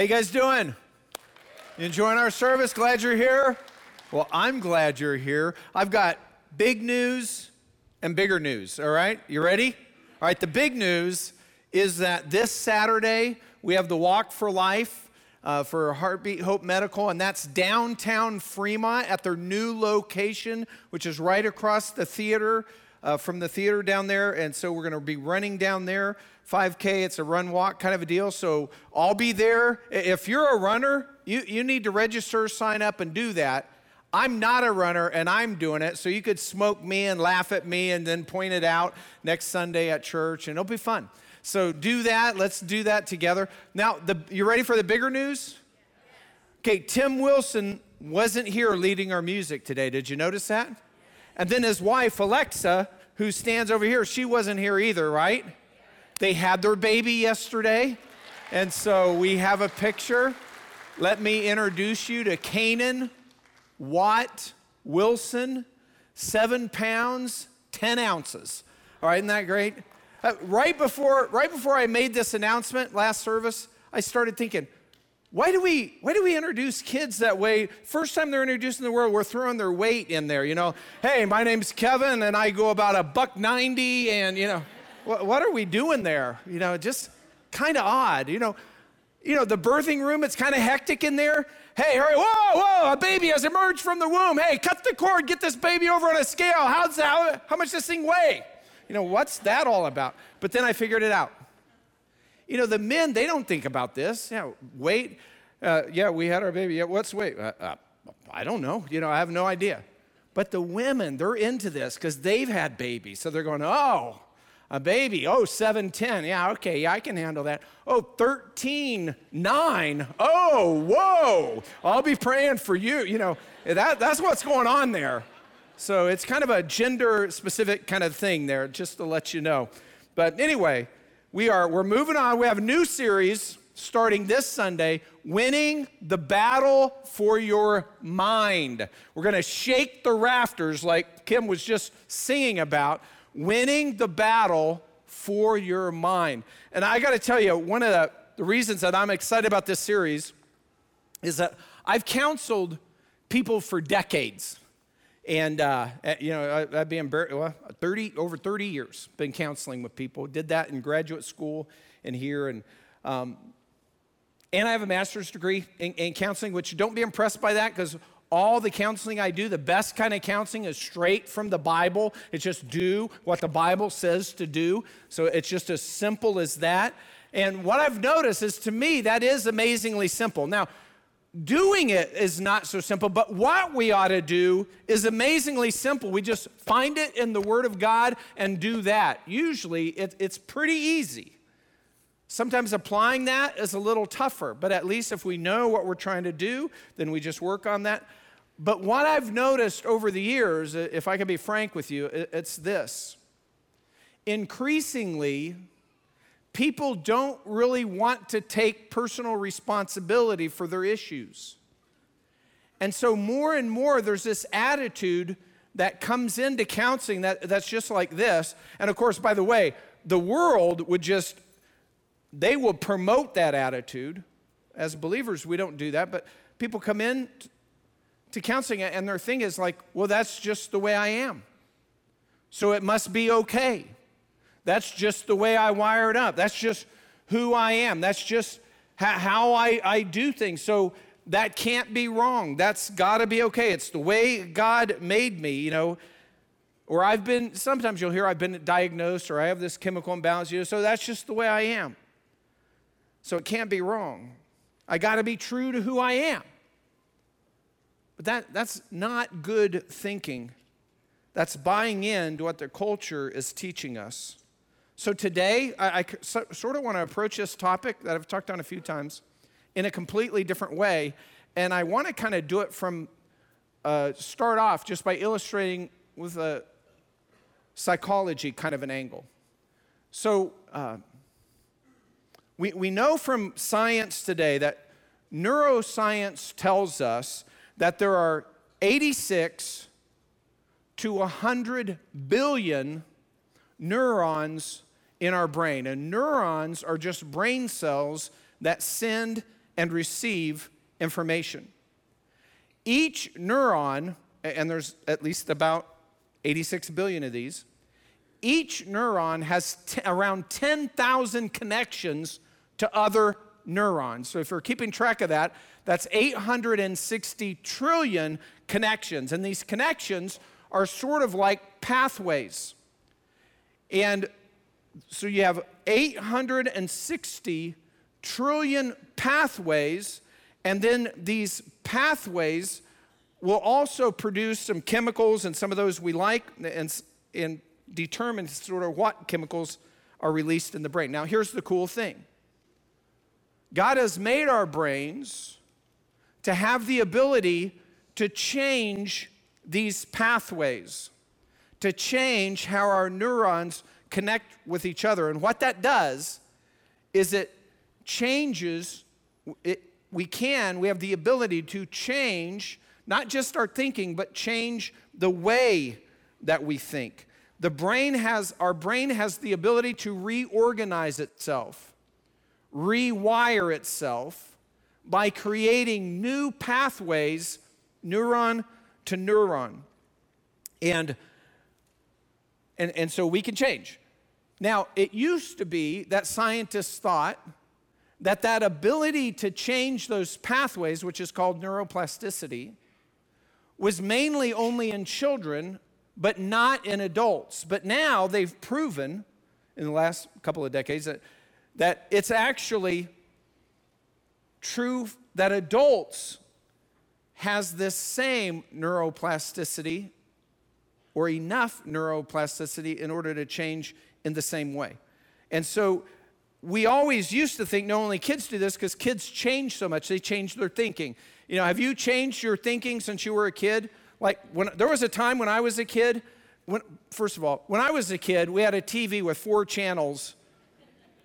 How you guys doing? You enjoying our service? Glad you're here? Well, I'm glad you're here. I've got big news and bigger news, all right? You ready? All right, the big news is that this Saturday we have the Walk for Life uh, for Heartbeat Hope Medical, and that's downtown Fremont at their new location, which is right across the theater uh, from the theater down there. And so we're going to be running down there. 5K, it's a run walk kind of a deal. So I'll be there. If you're a runner, you, you need to register, sign up, and do that. I'm not a runner and I'm doing it, so you could smoke me and laugh at me and then point it out next Sunday at church, and it'll be fun. So do that. Let's do that together. Now, the, you ready for the bigger news? Okay, Tim Wilson wasn't here leading our music today. Did you notice that? And then his wife, Alexa, who stands over here, she wasn't here either, right? They had their baby yesterday. And so we have a picture. Let me introduce you to Canaan Watt Wilson, seven pounds, 10 ounces. All right, isn't that great? Uh, right, before, right before I made this announcement last service, I started thinking, why do we why do we introduce kids that way? First time they're introduced in the world, we're throwing their weight in there. You know, hey, my name's Kevin, and I go about a buck ninety, and you know, what, are we doing there? You know, just kind of odd. You know, you know, the birthing room, it's kind of hectic in there. Hey, hurry, whoa, whoa, a baby has emerged from the womb. Hey, cut the cord, get this baby over on a scale. How's that, how, how much this thing weigh? You know, what's that all about? But then I figured it out. You know, the men, they don't think about this. Yeah, weight. Uh, yeah, we had our baby. Yeah, what's weight? Uh, uh, I don't know. You know, I have no idea. But the women, they're into this because they've had babies. So they're going, oh, a baby. Oh, 710. Yeah, okay, yeah, I can handle that. Oh, 13, 9. Oh, whoa. I'll be praying for you. You know, that, that's what's going on there. So it's kind of a gender specific kind of thing there, just to let you know. But anyway, we are we're moving on. We have a new series starting this Sunday, winning the battle for your mind. We're going to shake the rafters like Kim was just singing about, winning the battle for your mind. And I got to tell you, one of the, the reasons that I'm excited about this series is that I've counseled people for decades. And, uh, eh, you know, I, have been well, 30, over 30 years, been counseling with people. Did that in graduate school and here. And, um, and I have a master's degree in, in counseling, which don't be impressed by that because all the counseling I do, the best kind of counseling is straight from the Bible. It's just do what the Bible says to do. So it's just as simple as that. And what I've noticed is to me, that is amazingly simple. Now, doing it is not so simple, but what we ought to do is amazingly simple. We just find it in the Word of God and do that. Usually, it, it's pretty easy. Sometimes applying that is a little tougher, but at least if we know what we're trying to do, then we just work on that. But what I've noticed over the years, uh, if I can be frank with you, it's this. Increasingly, people don't really want to take personal responsibility for their issues. And so, more and more, there's this attitude that comes into counseling that, that's just like this. And of course, by the way, the world would just, they will promote that attitude. As believers, we don't do that, but people come in to counseling and their thing is like, well, that's just the way I am. So it must be okay. That's just the way I wired up. That's just who I am. That's just how I, I do things. So that can't be wrong. That's got to be okay. It's the way God made me, you know. Or I've been, sometimes you'll hear I've been diagnosed or I have this chemical imbalance, you know, so that's just the way I am. So it can't be wrong. I got to be true to who I am. But that, that's not good thinking. That's buying into what the culture is teaching us. So today, I, I so, sort of want to approach this topic that I've talked on a few times in a completely different way. And I want to kind of do it from, uh, start off just by illustrating with a psychology kind of an angle. So, uh, we, we know from science today that neuroscience tells us that there are 86 to 100 billion neurons in our brain. And neurons are just brain cells that send and receive information. Each neuron, and there's at least about 86 billion of these, each neuron has t- around 10,000 connections to other neurons. So if you're keeping track of that, that's 860 trillion connections. And these connections are sort of like pathways. And so you have 860 trillion pathways, and then these pathways will also produce some chemicals, and some of those we like, and, and determine sort of what chemicals are released in the brain. Now, here's the cool thing God has made our brains to have the ability to change these pathways, to change how our neurons connect with each other. And what that does is it changes, it, we can, we have the ability to change not just our thinking, but change the way that we think. The brain has, our brain has the ability to reorganize itself, rewire itself by creating new pathways, neuron to neuron. And, and, and so we can change. Now, it used to be that scientists thought that that ability to change those pathways, which is called neuroplasticity, was mainly only in children, but not in adults. But now they've proven in the last couple of decades that, that it's actually true that adults has this same neuroplasticity or enough neuroplasticity in order to change in the same way. And so we always used to think no only kids do this because kids change so much, they change their thinking. You know, have you changed your thinking since you were a kid? Like when there was a time when I was a kid, when, first of all, when I was a kid, we had a TV with four channels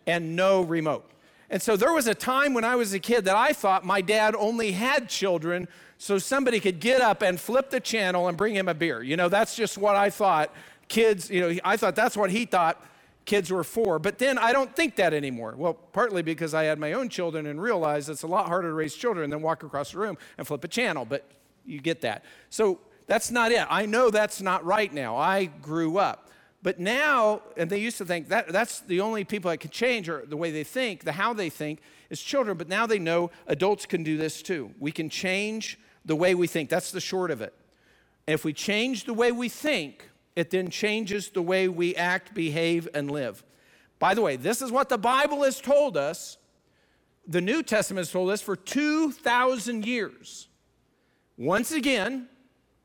and no remote. And so there was a time when I was a kid that I thought my dad only had children so somebody could get up and flip the channel and bring him a beer. You know, that's just what I thought kids, you know, I thought that's what he thought kids were for. But then I don't think that anymore. Well, partly because I had my own children and realized it's a lot harder to raise children than walk across the room and flip a channel, but you get that. So that's not it. I know that's not right now. I grew up. But now, and they used to think that that's the only people that can change or the way they think, the how they think is children. But now they know adults can do this too. We can change the way we think. That's the short of it. And if we change the way we think, it then changes the way we act, behave, and live. By the way, this is what the Bible has told us. The New Testament has told us for 2,000 years. Once again,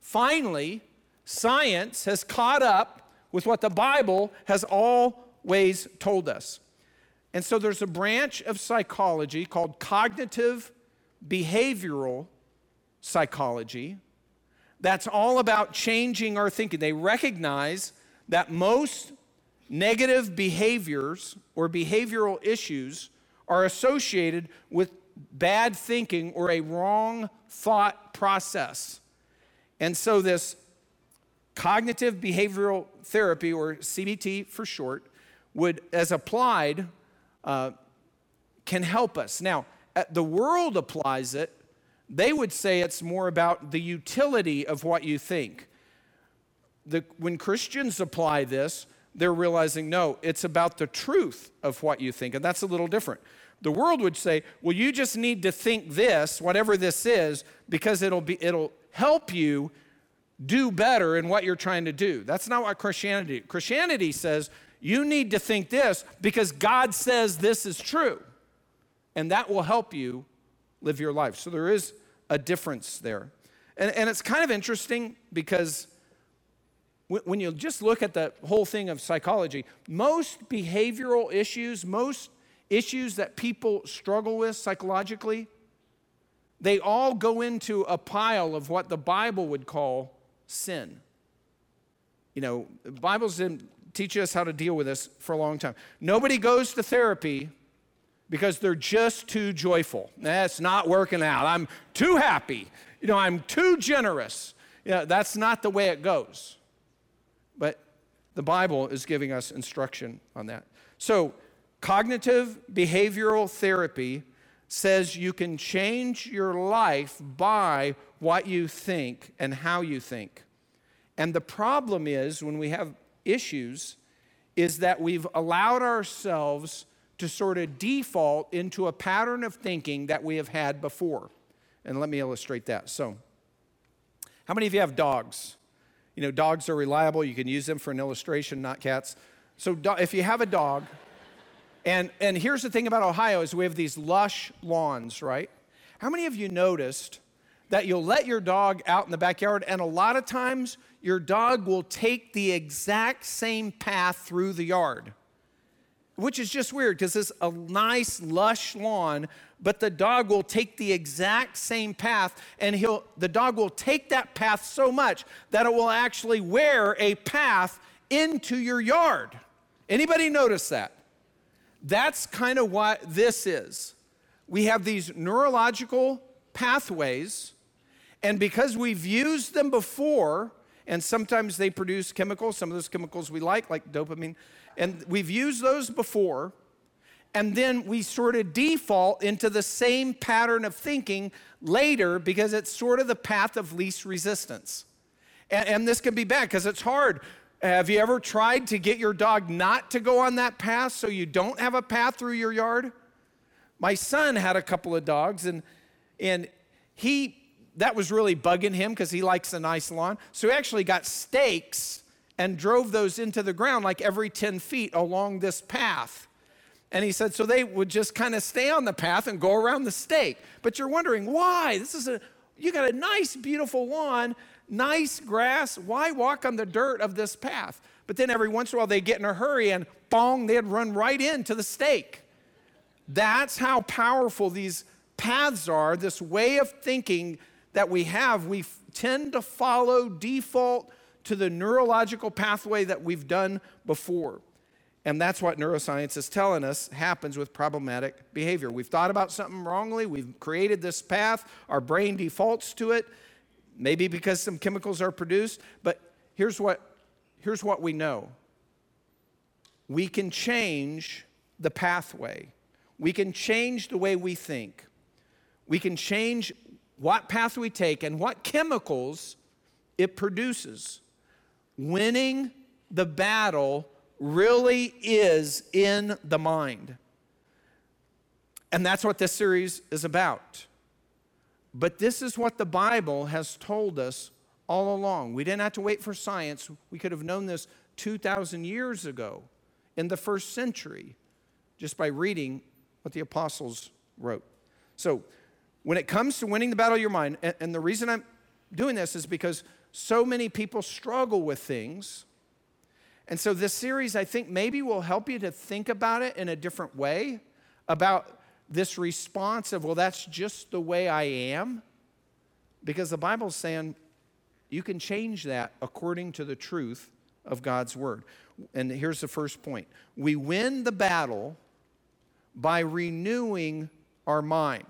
finally, science has caught up with what the Bible has always told us. And so there's a branch of psychology called cognitive behavioral psychology that's all about changing our thinking. They recognize that most negative behaviors or behavioral issues are associated with bad thinking or a wrong thought process. And so, this cognitive behavioral therapy, or CBT for short, would, as applied, uh, can help us. Now, the world applies it they would say it's more about the utility of what you think. The, when Christians apply this, they're realizing no, it's about the truth of what you think, and that's a little different. The world would say, well, you just need to think this, whatever this is, because it'll, be, it'll help you do better in what you're trying to do. That's not what Christianity. Christianity says you need to think this because God says this is true. And that will help you live your life. So there is a difference there. And, and it's kind of interesting because when you just look at the whole thing of psychology, most behavioral issues, most issues that people struggle with psychologically, they all go into a pile of what the Bible would call sin. You know, Bible's didn't teach us how to deal with this for a long time. Nobody goes to therapy because they're just too joyful. That's not working out. I'm too happy. You know, I'm too generous. You know, that's not the way it goes. But the Bible is giving us instruction on that. So, cognitive behavioral therapy says you can change your life by what you think and how you think. And the problem is when we have issues, is that we've allowed ourselves to sort of default into a pattern of thinking that we have had before. And let me illustrate that. So, how many of you have dogs? You know, dogs are reliable. You can use them for an illustration, not cats. So, if you have a dog, and, and here's the thing about Ohio is we have these lush lawns, right? How many of you noticed that you'll let your dog out in the backyard and a lot of times your dog will take the exact same path through the yard? Which is just weird because it's a nice lush lawn, but the dog will take the exact same path and he'll the dog will take that path so much that it will actually wear a path into your yard. Anybody notice that? That's kind of what this is. We have these neurological pathways, and because we've used them before, and sometimes they produce chemicals, some of those chemicals we like, like dopamine, and we've used those before, and then we sort of default into the same pattern of thinking later because it's sort of the path of least resistance. And, and this can be bad because it's hard have you ever tried to get your dog not to go on that path so you don't have a path through your yard? My son had a couple of dogs and and he that was really bugging him because he likes a nice lawn. So he actually got stakes and drove those into the ground like every 10 feet along this path. And he said, so they would just kind of stay on the path and go around the stake. But you're wondering why? This is a, you got a nice, beautiful lawn, nice grass. Why walk on the dirt of this path? But then every once in a while they get in a hurry and bong, they'd run right into the stake. That's how powerful these paths are, this way of thinking that we have. We tend to follow default to the neurological pathway that we've done before. And that's what neuroscience is telling us happens with problematic behavior. We've thought about something wrongly, we've created this path, our brain defaults to it, maybe because some chemicals are produced, but here's what, here's what we know we can change the pathway, we can change the way we think, we can change what path we take and what chemicals it produces. Winning the battle really is in the mind. And that's what this series is about. But this is what the Bible has told us all along. We didn't have to wait for science. We could have known this 2,000 years ago in the first century just by reading what the apostles wrote. So, when it comes to winning the battle of your mind, and, the reason I'm doing this is because so many people struggle with things. And so, this series, I think, maybe will help you to think about it in a different way about this response of, well, that's just the way I am, because the Bible's saying you can change that according to the truth of God's word. And here's the first point we win the battle by renewing our mind.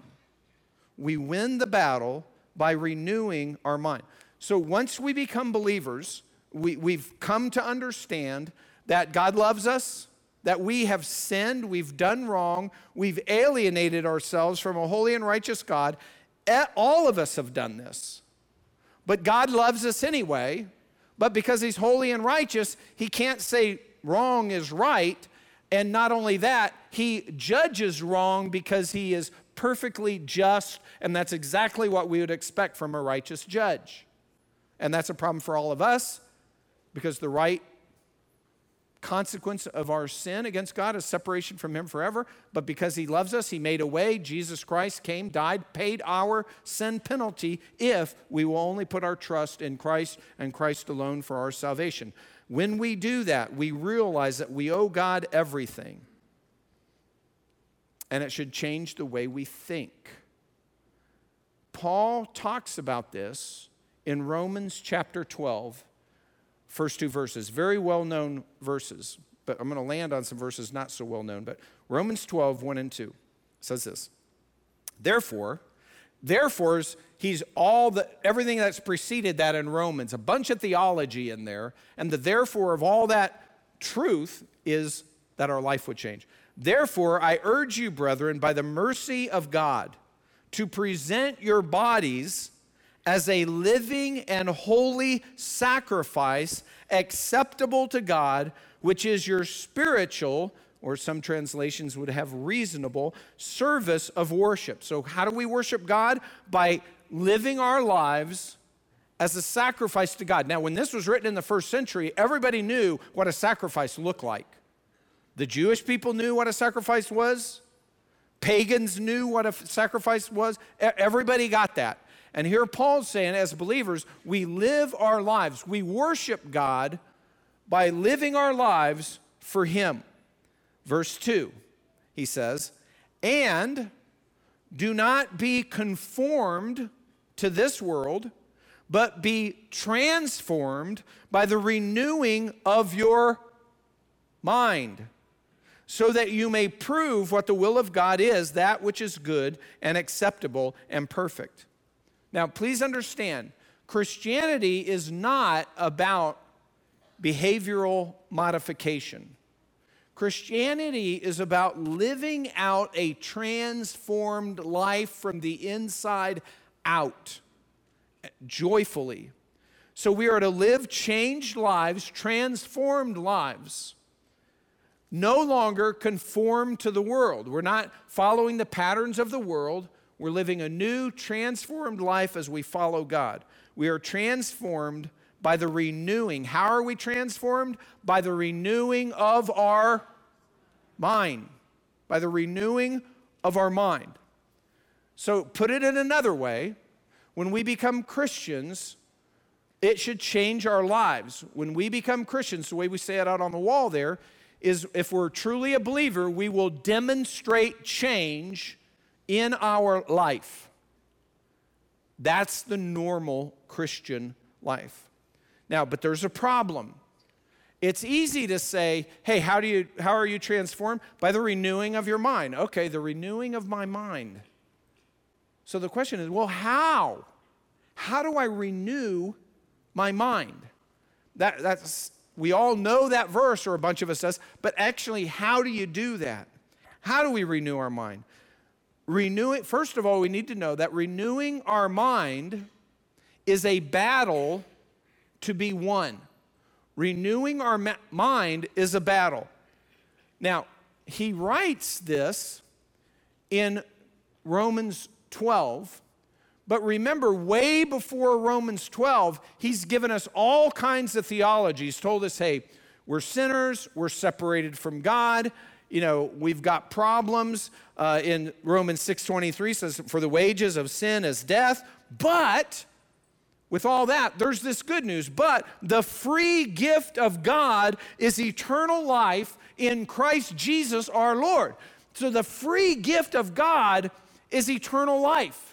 We win the battle by renewing our mind. So once we become believers, we, we've come to understand that God loves us, that we have sinned, we've done wrong, we've alienated ourselves from a holy and righteous God. All of us have done this. But God loves us anyway. But because He's holy and righteous, He can't say wrong is right. And not only that, He judges wrong because He is perfectly just. And that's exactly what we would expect from a righteous judge. And that's a problem for all of us because the right consequence of our sin against God is separation from Him forever. But because He loves us, He made a way. Jesus Christ came, died, paid our sin penalty if we will only put our trust in Christ and Christ alone for our salvation. When we do that, we realize that we owe God everything. And it should change the way we think. Paul talks about this in Romans chapter 12 first two verses, very well known verses, but I'm going to land on some verses not so well known. But Romans 12, 1 and 2 says this Therefore, therefore, he's all the everything that's preceded that in Romans, a bunch of theology in there, and the therefore of all that truth is that our life would change. Therefore, I urge you, brethren, by the mercy of God, to present your bodies as a living and holy sacrifice acceptable to God, which is your spiritual, or some translations would have reasonable, service of worship. So, how do we worship God? By living our lives as a sacrifice to God. Now, when this was written in the first century, everybody knew what a sacrifice looked like. The Jewish people knew what a sacrifice was. Pagans knew what a sacrifice was. Everybody got that. And here Paul's saying, as believers, we live our lives, we worship God by living our lives for Him. Verse 2, he says, and do not be conformed to this world, but be transformed by the renewing of your mind, so that you may prove what the will of God is, that which is good and acceptable and perfect. Now, please understand, Christianity is not about behavioral modification. Christianity is about living out a transformed life from the inside out, joyfully. So we are to live changed lives, transformed lives, no longer conform to the world. We're not following the patterns of the world. We're living a new, transformed life as we follow God. We are transformed by the renewing. How are we transformed? By the renewing of our mind. By the renewing of our mind. So, put it in another way, when we become Christians, it should change our lives. When we become Christians, the way we say it out on the wall there is if we're truly a believer, we will demonstrate change in our life. That's the normal Christian life. Now, but there's a problem. It's easy to say, hey, how, do you, how are you transformed? By the renewing of your mind. Okay, the renewing of my mind. So the question is, well, how? How do I renew my mind? That, that's, we all know that verse, or a bunch of us does, but actually, how do you do that? How do we renew our mind? Renew it, first of all, we need to know that renewing our mind is a battle to be won. Renewing our ma- mind is a battle. Now, he writes this in Romans 12. But remember, way before Romans 12, he's given us all kinds of theology. He's told us, hey, we're sinners, we're separated from God, you know, we've got problems. Uh, in Romans 6.23 says, for the wages of sin is death. But with all that, there's this good news. But the free gift of God is eternal life in Christ Jesus our Lord. So the free gift of God is eternal life.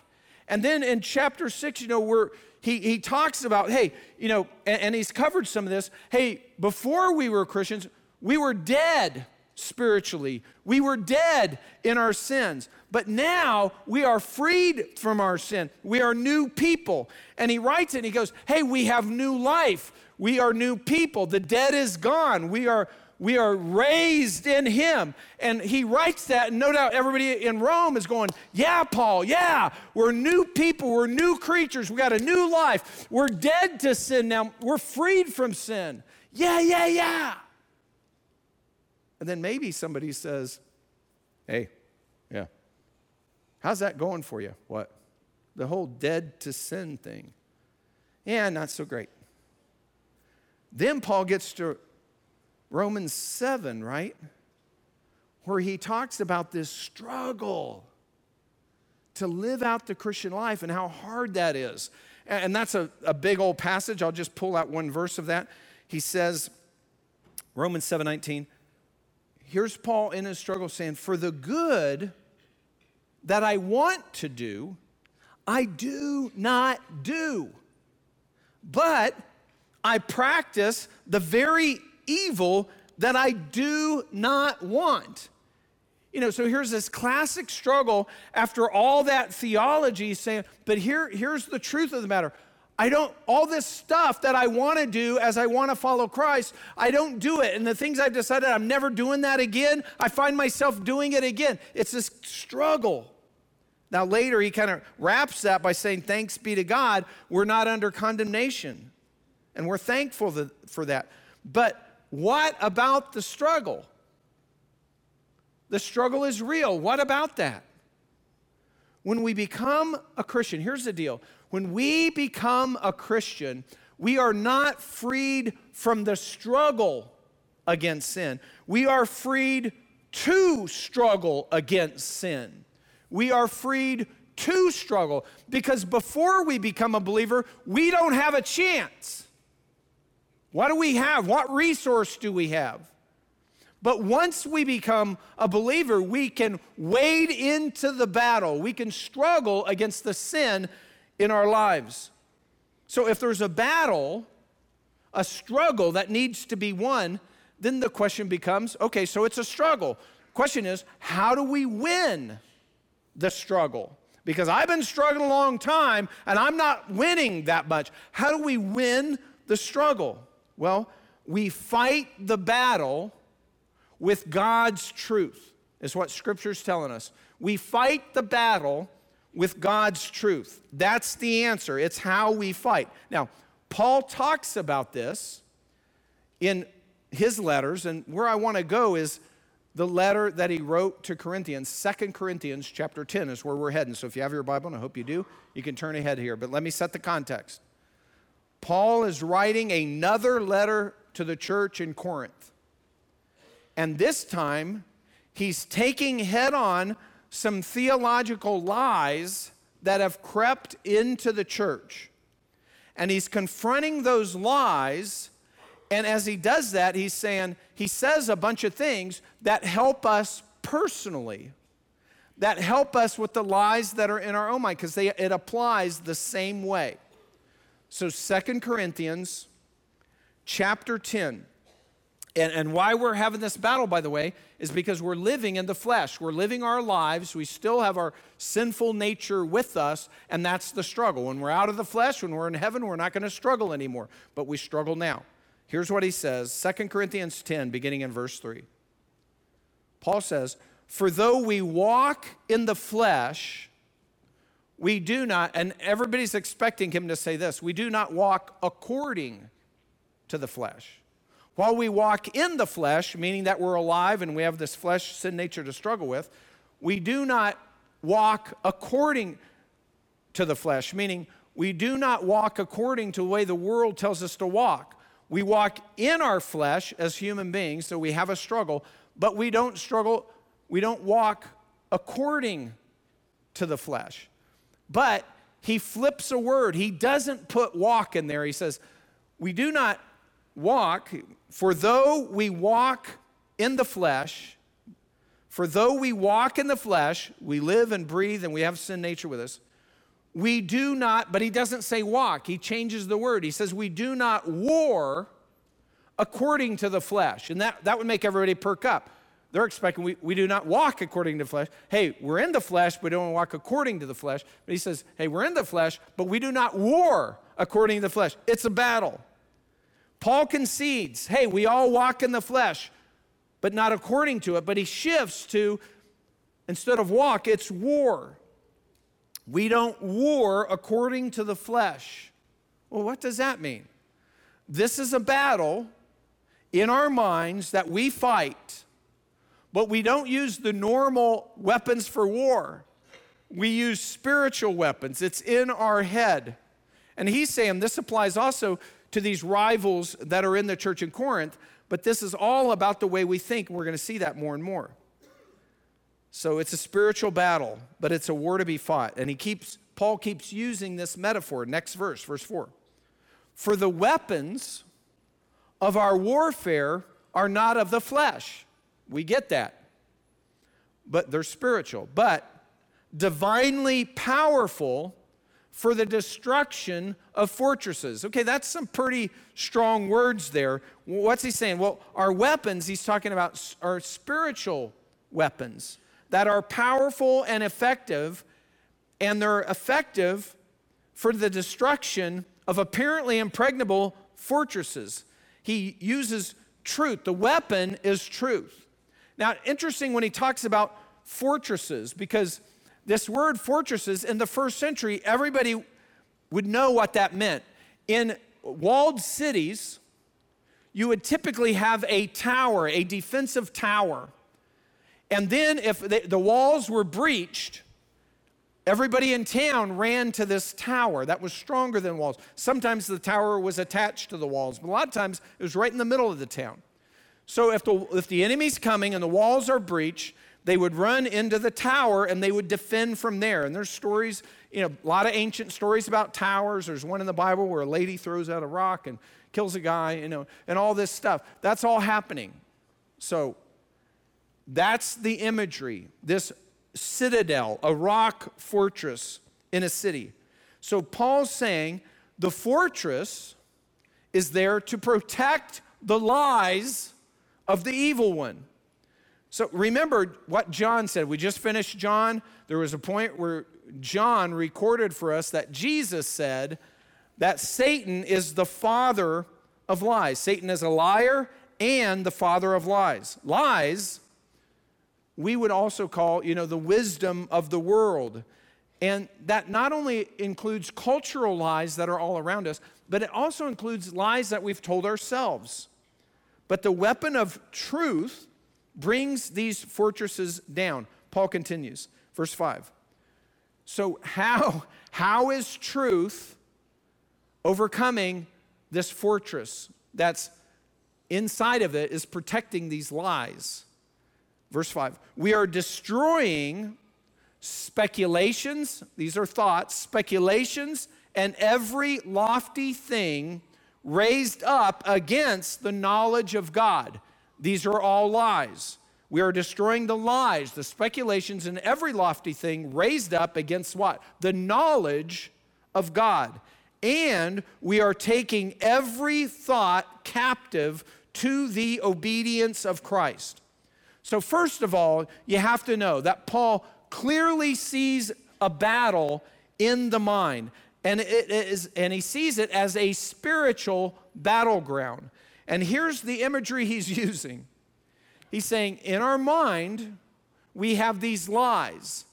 And then in chapter 6, you know, we're he, he talks about, hey, you know, and, and he's covered some of this. Hey, before we were Christians, we were dead spiritually. We were dead in our sins, but now we are freed from our sin. We are new people. And he writes it and he goes, Hey, we have new life. We are new people. The dead is gone. We are we are raised in him. And he writes that, and no doubt everybody in Rome is going, Yeah, Paul, yeah, we're new people, we're new creatures, we got a new life. We're dead to sin now, we're freed from sin. Yeah, yeah, yeah. And then maybe somebody says, Hey, yeah, how's that going for you? What? The whole dead to sin thing. Yeah, not so great. Then Paul gets to Romans 7, right? Where he talks about this struggle to live out the Christian life and how hard that is. And that's a, a big old passage. I'll just pull out one verse of that. He says, Romans 7 19, here's Paul in his struggle saying, For the good that I want to do, I do not do. But I practice the very evil that I do not want. You know, so here's this classic struggle after all that theology saying, but here, here's the truth of the matter. I don't, all this stuff that I want to do as I want to follow Christ, I don't do it. And the things I've decided I'm never doing that again, I find myself doing it again. It's this struggle. Now, later, he kind of wraps that by saying, Thanks be to God, we're not under condemnation. And we're thankful for that. But what about the struggle? The struggle is real. What about that? When we become a Christian, here's the deal when we become a Christian, we are not freed from the struggle against sin. We are freed to struggle against sin. We are freed to struggle because before we become a believer, we don't have a chance. What do we have? What resource do we have? But once we become a believer, we can wade into the battle. We can struggle against the sin in our lives. So if there's a battle, a struggle that needs to be won, then the question becomes okay, so it's a struggle. Question is, how do we win the struggle? Because I've been struggling a long time and I'm not winning that much. How do we win the struggle? Well, we fight the battle with God's truth, is what Scripture's telling us. We fight the battle with God's truth. That's the answer. It's how we fight. Now, Paul talks about this in his letters, and where I want to go is the letter that he wrote to Corinthians. Second Corinthians chapter 10 is where we're heading. So if you have your Bible, and I hope you do, you can turn ahead here. But let me set the context. Paul is writing another letter to the church in Corinth. And this time, he's taking head on some theological lies that have crept into the church. And he's confronting those lies. And as he does that, he's saying, he says a bunch of things that help us personally, that help us with the lies that are in our own mind, because it applies the same way. So, Second Corinthians chapter 10. And, and why we're having this battle, by the way, is because we're living in the flesh. We're living our lives. We still have our sinful nature with us, and that's the struggle. When we're out of the flesh, when we're in heaven, we're not going to struggle anymore, but we struggle now. Here's what he says 2 Corinthians 10, beginning in verse 3. Paul says, For though we walk in the flesh, we do not, and everybody's expecting him to say this, we do not walk according to the flesh. While we walk in the flesh, meaning that we're alive and we have this flesh sin nature to struggle with, we do not walk according to the flesh, meaning we do not walk according to the way the world tells us to walk. We walk in our flesh as human beings, so we have a struggle, but we don't struggle, we don't walk according to the flesh. But he flips a word. He doesn't put walk in there. He says, We do not walk, for though we walk in the flesh, for though we walk in the flesh, we live and breathe and we have sin nature with us. We do not, but he doesn't say walk. He changes the word. He says, We do not war according to the flesh. And that, that would make everybody perk up. They're expecting we, we do not walk according to flesh. Hey, we're in the flesh, but we don't walk according to the flesh. But he says, Hey, we're in the flesh, but we do not war according to the flesh. It's a battle. Paul concedes, hey, we all walk in the flesh, but not according to it. But he shifts to instead of walk, it's war. We don't war according to the flesh. Well, what does that mean? This is a battle in our minds that we fight, but we don't use the normal weapons for war. We use spiritual weapons, it's in our head. And he's saying this applies also to these rivals that are in the church in Corinth, but this is all about the way we think. We're going to see that more and more. So it's a spiritual battle, but it's a war to be fought. And he keeps, Paul keeps using this metaphor. Next verse, verse 4. For the weapons of our warfare are not of the flesh. We get that. But they're spiritual. But divinely powerful for the destruction of fortresses. Okay, that's some pretty strong words there. What's he saying? Well, our weapons, he's talking about our spiritual weapons that are powerful and effective, and they're effective for the destruction of apparently impregnable fortresses. He uses truth. The weapon is truth. Now, interesting when he talks about fortresses, because this word fortresses in the first century, everybody would know what that meant. In walled cities, you would typically have a tower, a defensive tower. And then, if the walls were breached, everybody in town ran to this tower that was stronger than walls. Sometimes the tower was attached to the walls, but a lot of times it was right in the middle of the town. So, if the, if the enemy's coming and the walls are breached, they would run into the tower and they would defend from there. And there's stories, you know, a lot of ancient stories about towers. There's one in the Bible where a lady throws out a rock and kills a guy, you know, and all this stuff. That's all happening. So that's the imagery. This citadel, a rock fortress in a city. So Paul's saying the fortress is there to protect the lies of the evil one. So remember what John said. We just finished John. There was a point where John recorded for us that Jesus said that Satan is the father of lies. Satan is a liar and the father of lies. Lies, we would also call, you know, the wisdom of the world. And that not only includes cultural lies that are all around us, but it also includes lies that we've told ourselves. But the weapon of truth brings these fortresses down. Paul continues, verse 5. So, how, how is truth overcoming this fortress that's inside of it is protecting these lies. Verse 5 We are destroying speculations, these are thoughts, speculations, and every lofty thing raised up against the knowledge of God. These are all lies. We are destroying the lies, the speculations, and every lofty thing raised up against what? The knowledge of God and we are taking every thought captive to the obedience of Christ. So, first of all, you have to know that Paul clearly sees a battle in the mind, and, it is, and he sees it as a spiritual battleground. And here's the imagery he's using he's saying, In our mind, we have these lies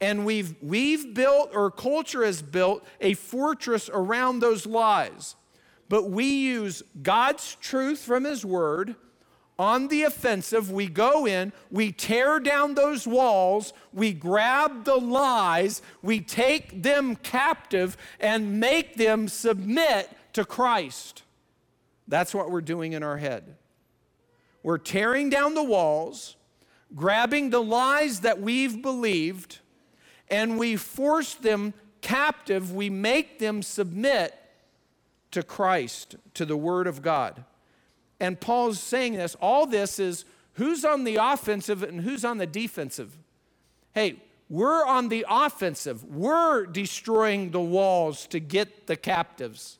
and we've, we've built, or culture has built, a fortress around those lies. But we use God's truth from His Word on the offensive. We go in, we tear down those walls, we grab the lies, we take them captive, and make them submit to Christ. That's what we're doing in our head. We're tearing down the walls, grabbing the lies that we've believed and we force them captive, we make them submit to Christ, to the Word of God. And Paul's saying this all this is who's on the offensive and who's on the defensive. Hey, we're on the offensive, we're destroying the walls to get the captives.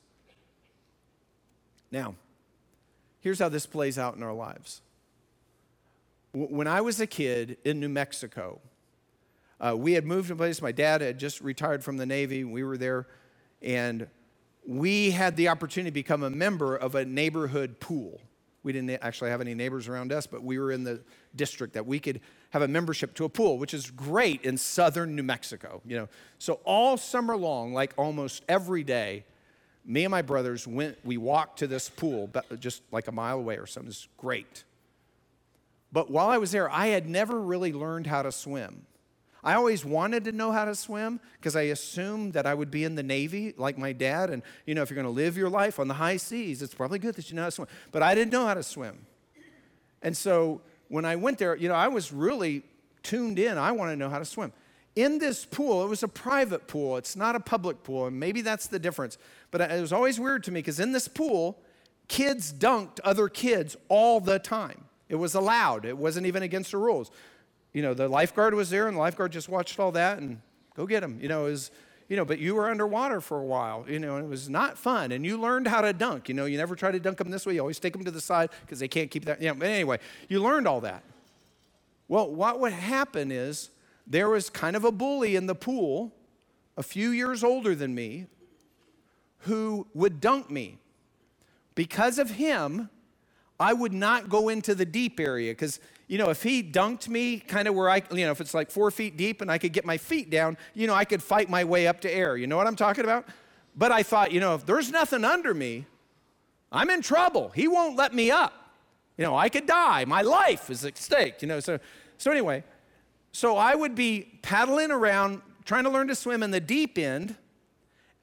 Now, here's how this plays out in our lives. When I was a kid in New Mexico, uh, we had moved to a place, my dad had just retired from the Navy. We were there, and we had the opportunity to become a member of a neighborhood pool. We didn't actually have any neighbors around us, but we were in the district that we could have a membership to a pool, which is great in southern New Mexico. You know, so all summer long, like almost every day, me and my brothers went. We walked to this pool, just like a mile away or something. It's great. But while I was there, I had never really learned how to swim. I always wanted to know how to swim because I assumed that I would be in the Navy like my dad. And, you know, if you're going to live your life on the high seas, it's probably good that you know how to swim. But I didn't know how to swim. And so when I went there, you know, I was really tuned in. I want to know how to swim. In this pool, it was a private pool, it's not a public pool. And maybe that's the difference. But it was always weird to me because in this pool, kids dunked other kids all the time. It was allowed, it wasn't even against the rules you know, the lifeguard was there and the lifeguard just watched all that and go get him. You know, it was, you know, but you were underwater for a while, you know, and it was not fun. And you learned how to dunk. You know, you never try to dunk them this way. You always take them to the side because they can't keep that. You know, but anyway, you learned all that. Well, what would happen is there was kind of a bully in the pool, a few years older than me, who would dunk me. Because of him, I would not go into the deep area because, you know, if he dunked me kind of where I, you know, if it's like four feet deep and I could get my feet down, you know, I could fight my way up to air. You know what I'm talking about? But I thought, you know, if there's nothing under me, I'm in trouble. He won't let me up. You know, I could die. My life is at stake, you know. So, so anyway, so I would be paddling around trying to learn to swim in the deep end,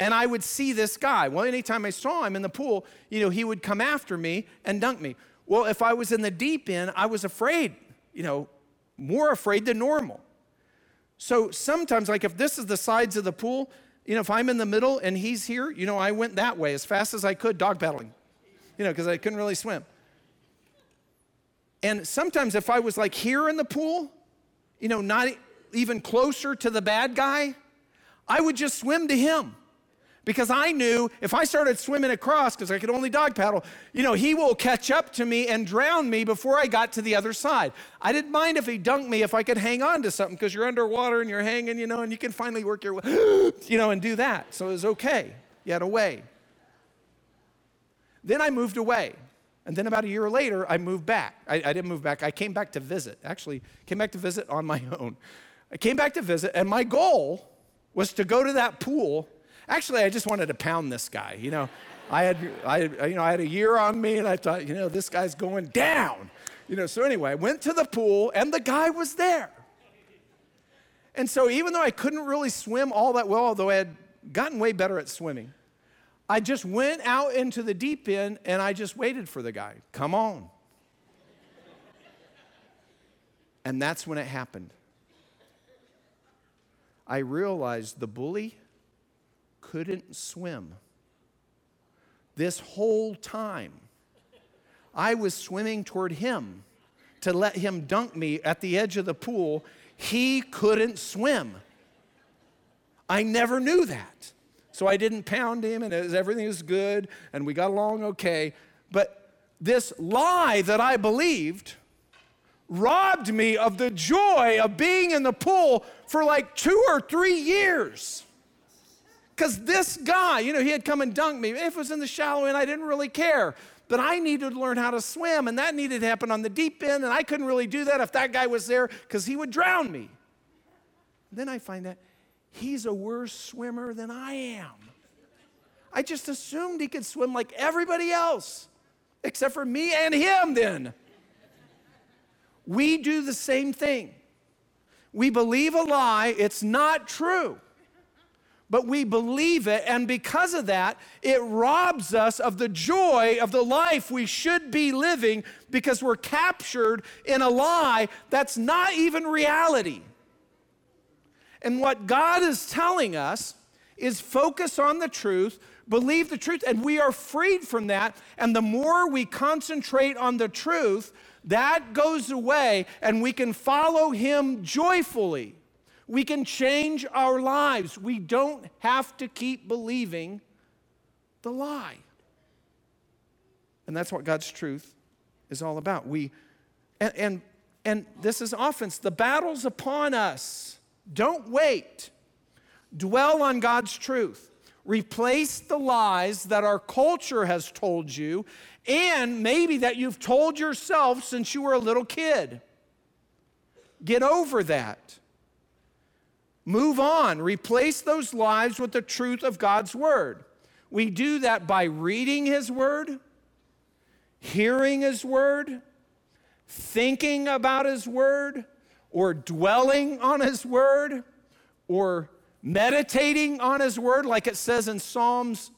and I would see this guy. Well, anytime I saw him in the pool, you know, he would come after me and dunk me. Well, if I was in the deep end, I was afraid, you know, more afraid than normal. So sometimes, like if this is the sides of the pool, you know, if I'm in the middle and he's here, you know, I went that way as fast as I could, dog paddling, you know, because I couldn't really swim. And sometimes if I was like here in the pool, you know, not even closer to the bad guy, I would just swim to him. Because I knew if I started swimming across, because I could only dog paddle, you know, he will catch up to me and drown me before I got to the other side. I didn't mind if he dunked me if I could hang on to something, because you're underwater and you're hanging, you know, and you can finally work your way, you know, and do that. So it was okay. You had a way. Then I moved away. And then about a year later, I moved back. I, I, didn't move back, I came back to visit. Actually, came back to visit on my own. I came back to visit, and my goal was to go to that pool. Actually, I just wanted to pound this guy. You know, I had, I, you know, I had a year on me, and I thought, you know, this guy's going down. You know, so anyway, I went to the pool, and the guy was there. And so, even though I couldn't really swim all that well, although I had gotten way better at swimming, I just went out into the deep end and I just waited for the guy. Come on. and that's when it happened. I realized the bully couldn't swim. This whole time, I was swimming toward him to let him dunk me at the edge of the pool. He couldn't swim. I never knew that. So I didn't pound him, and was, everything was good, and we got along okay. But this lie that I believed robbed me of the joy of being in the pool for like two or three years. Because this guy, you know, he had come and dunked me. If it was in the shallow end, I didn't really care. But I needed to learn how to swim, and that needed to happen on the deep end, and I couldn't really do that if that guy was there because he would drown me. Then I find that he's a worse swimmer than I am. I just assumed he could swim like everybody else, except for me and him, then. We do the same thing. We believe a lie, it's not true. But we believe it, and because of that, it robs us of the joy of the life we should be living because we're captured in a lie that's not even reality. And what God is telling us is focus on the truth, believe the truth, and we are freed from that. And the more we concentrate on the truth, that goes away and we can follow Him joyfully. We can change our lives. We don't have to keep believing the lie. And that's what God's truth is all about. We and and, and this is offense. The battle's upon us. Don't wait. Dwell on God's truth. Replace the lies that our culture has told you and maybe that you've told yourself since you were a little kid. Get over that. Move on. Replace those lies with the truth of God's Word. We do that by reading His Word, hearing His Word, thinking about His Word, or dwelling on His Word or meditating on His Word, like it says in Psalms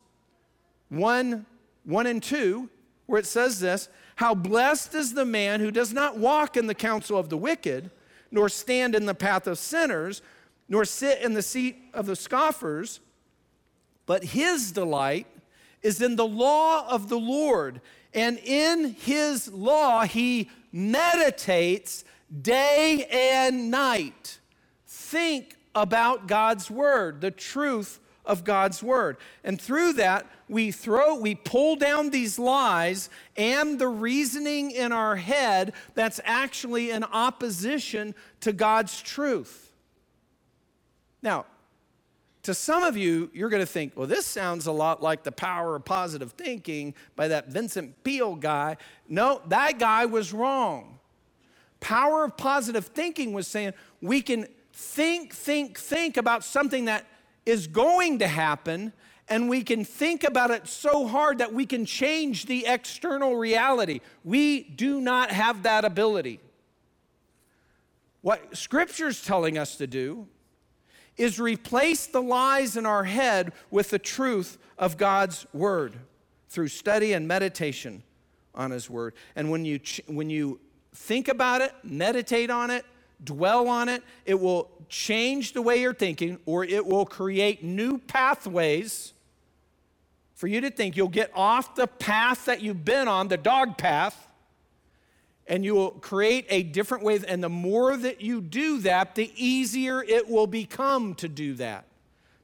1 1 and 2, where it says this How blessed is the man who does not walk in the counsel of the wicked, nor stand in the path of sinners, nor sit in the seat of the scoffers, but his delight is in the law of the Lord, and in his law he meditates day and night. Think about God's word, the truth of God's word. And through that, we throw, we pull down these lies and the reasoning in our head that's actually in opposition to God's truth. Now, to some of you, you're going to think, well, this sounds a lot like the power of positive thinking by that Vincent Peale guy. No, that guy was wrong. Power of positive thinking was saying we can think, think, think about something that is going to happen, and we can think about it so hard that we can change the external reality. We do not have that ability. What Scripture's telling us to do is replace the lies in our head with the truth of God's Word through study and meditation on His Word. And when you, when you think about it, meditate on it, dwell on it, it will change the way you're thinking or it will create new pathways for you to think. You'll get off the path that you've been on, the dog path, and you will create a different way. And the more that you do that, the easier it will become to do that.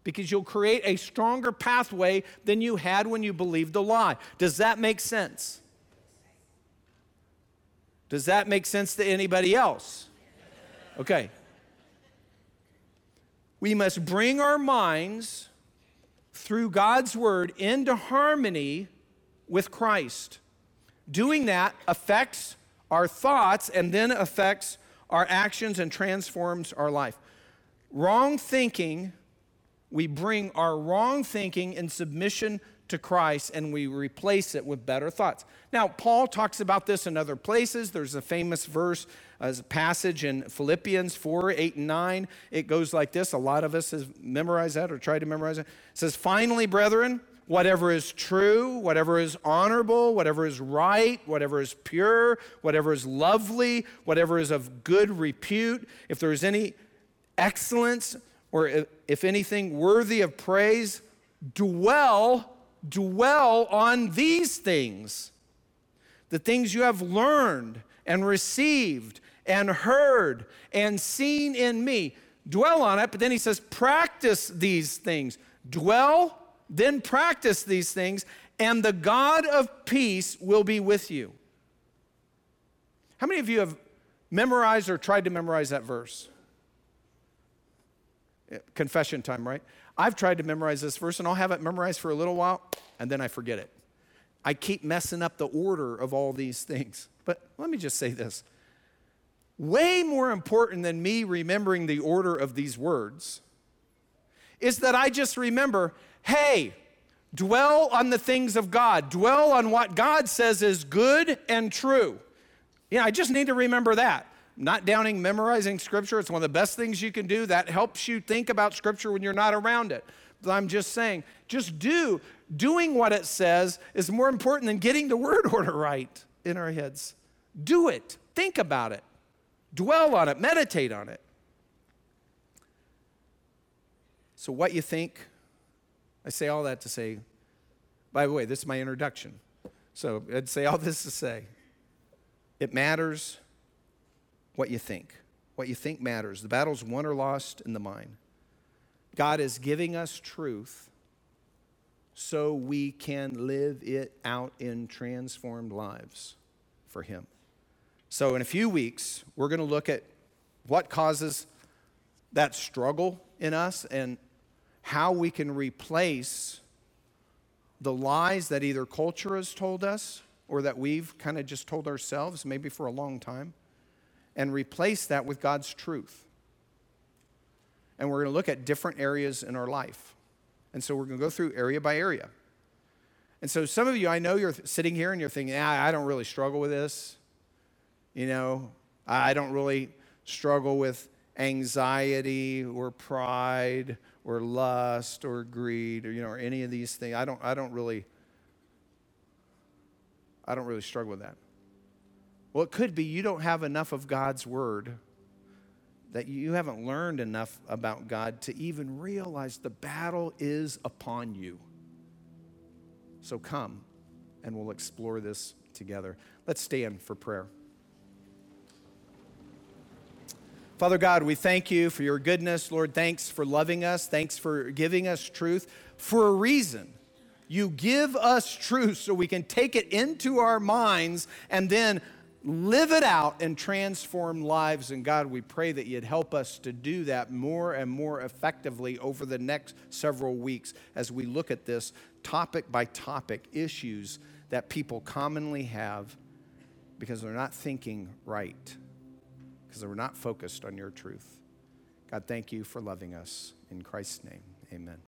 Because you'll create a stronger pathway than you had when you believed the lie. Does that make sense? Does that make sense to anybody else? Okay. We must bring our minds through God's word into harmony with Christ. Doing that affects our thoughts and then affects our actions and transforms our life. Wrong thinking, we bring our wrong thinking in submission to Christ and we replace it with better thoughts. Now, Paul talks about this in other places. There's a famous verse, a passage in Philippians 4 8 and 9. It goes like this. A lot of us have memorized that or tried to memorize it. It says, Finally, brethren, whatever is true, whatever is honorable, whatever is right, whatever is pure, whatever is lovely, whatever is of good repute, if there is any excellence or if anything worthy of praise, dwell, dwell on these things. The things you have learned and received and heard and seen in me. Dwell on it, but then he says, practice these things. Dwell then practice these things, and the God of peace will be with you. How many of you have memorized or tried to memorize that verse? Confession time, right? I've tried to memorize this verse and I'll have it memorized for a little while and then I forget it. I keep messing up the order of all these things. But let me just say this way more important than me remembering the order of these words is that I just remember hey, dwell on the things of God, dwell on what God says is good and true. Yeah, I just need to remember that. Not downing memorizing scripture, it's one of the best things you can do. That helps you think about scripture when you're not around it. But I'm just saying, just do. Doing what it says is more important than getting the word order right in our heads. Do it. Think about it. Dwell on it. Meditate on it. So, what you think I say all that to say, by the way, this is my introduction. So I'd say all this to say, it matters what you think. What you think matters. The battle's won or lost in the mind. God is giving us truth so we can live it out in transformed lives for Him. So, in a few weeks, we're going to look at what causes that struggle in us and how we can replace the lies that either culture has told us or that we've kind of just told ourselves, maybe for a long time, and replace that with God's truth. And we're going to look at different areas in our life. And so we're going to go through area by area. And so some of you, I know you're sitting here and you're thinking, ah, I don't really struggle with this. You know, I don't really struggle with anxiety or pride or lust or greed or you know or any of these things. I don't I don't really I don't really struggle with that. Well, it could be you don't have enough of God's word that you haven't learned enough about God to even realize the battle is upon you. So come and we'll explore this together. Let's stand for prayer. Father God, we thank you for your goodness. Lord, thanks for loving us. Thanks for giving us truth for a reason. You give us truth so we can take it into our minds and then live it out and transform lives. And God, we pray that you'd help us to do that more and more effectively over the next several weeks as we look at this topic by topic issues that people commonly have because they're not thinking right, because they're not focused on your truth. God, thank you for loving us. In Christ's name, amen.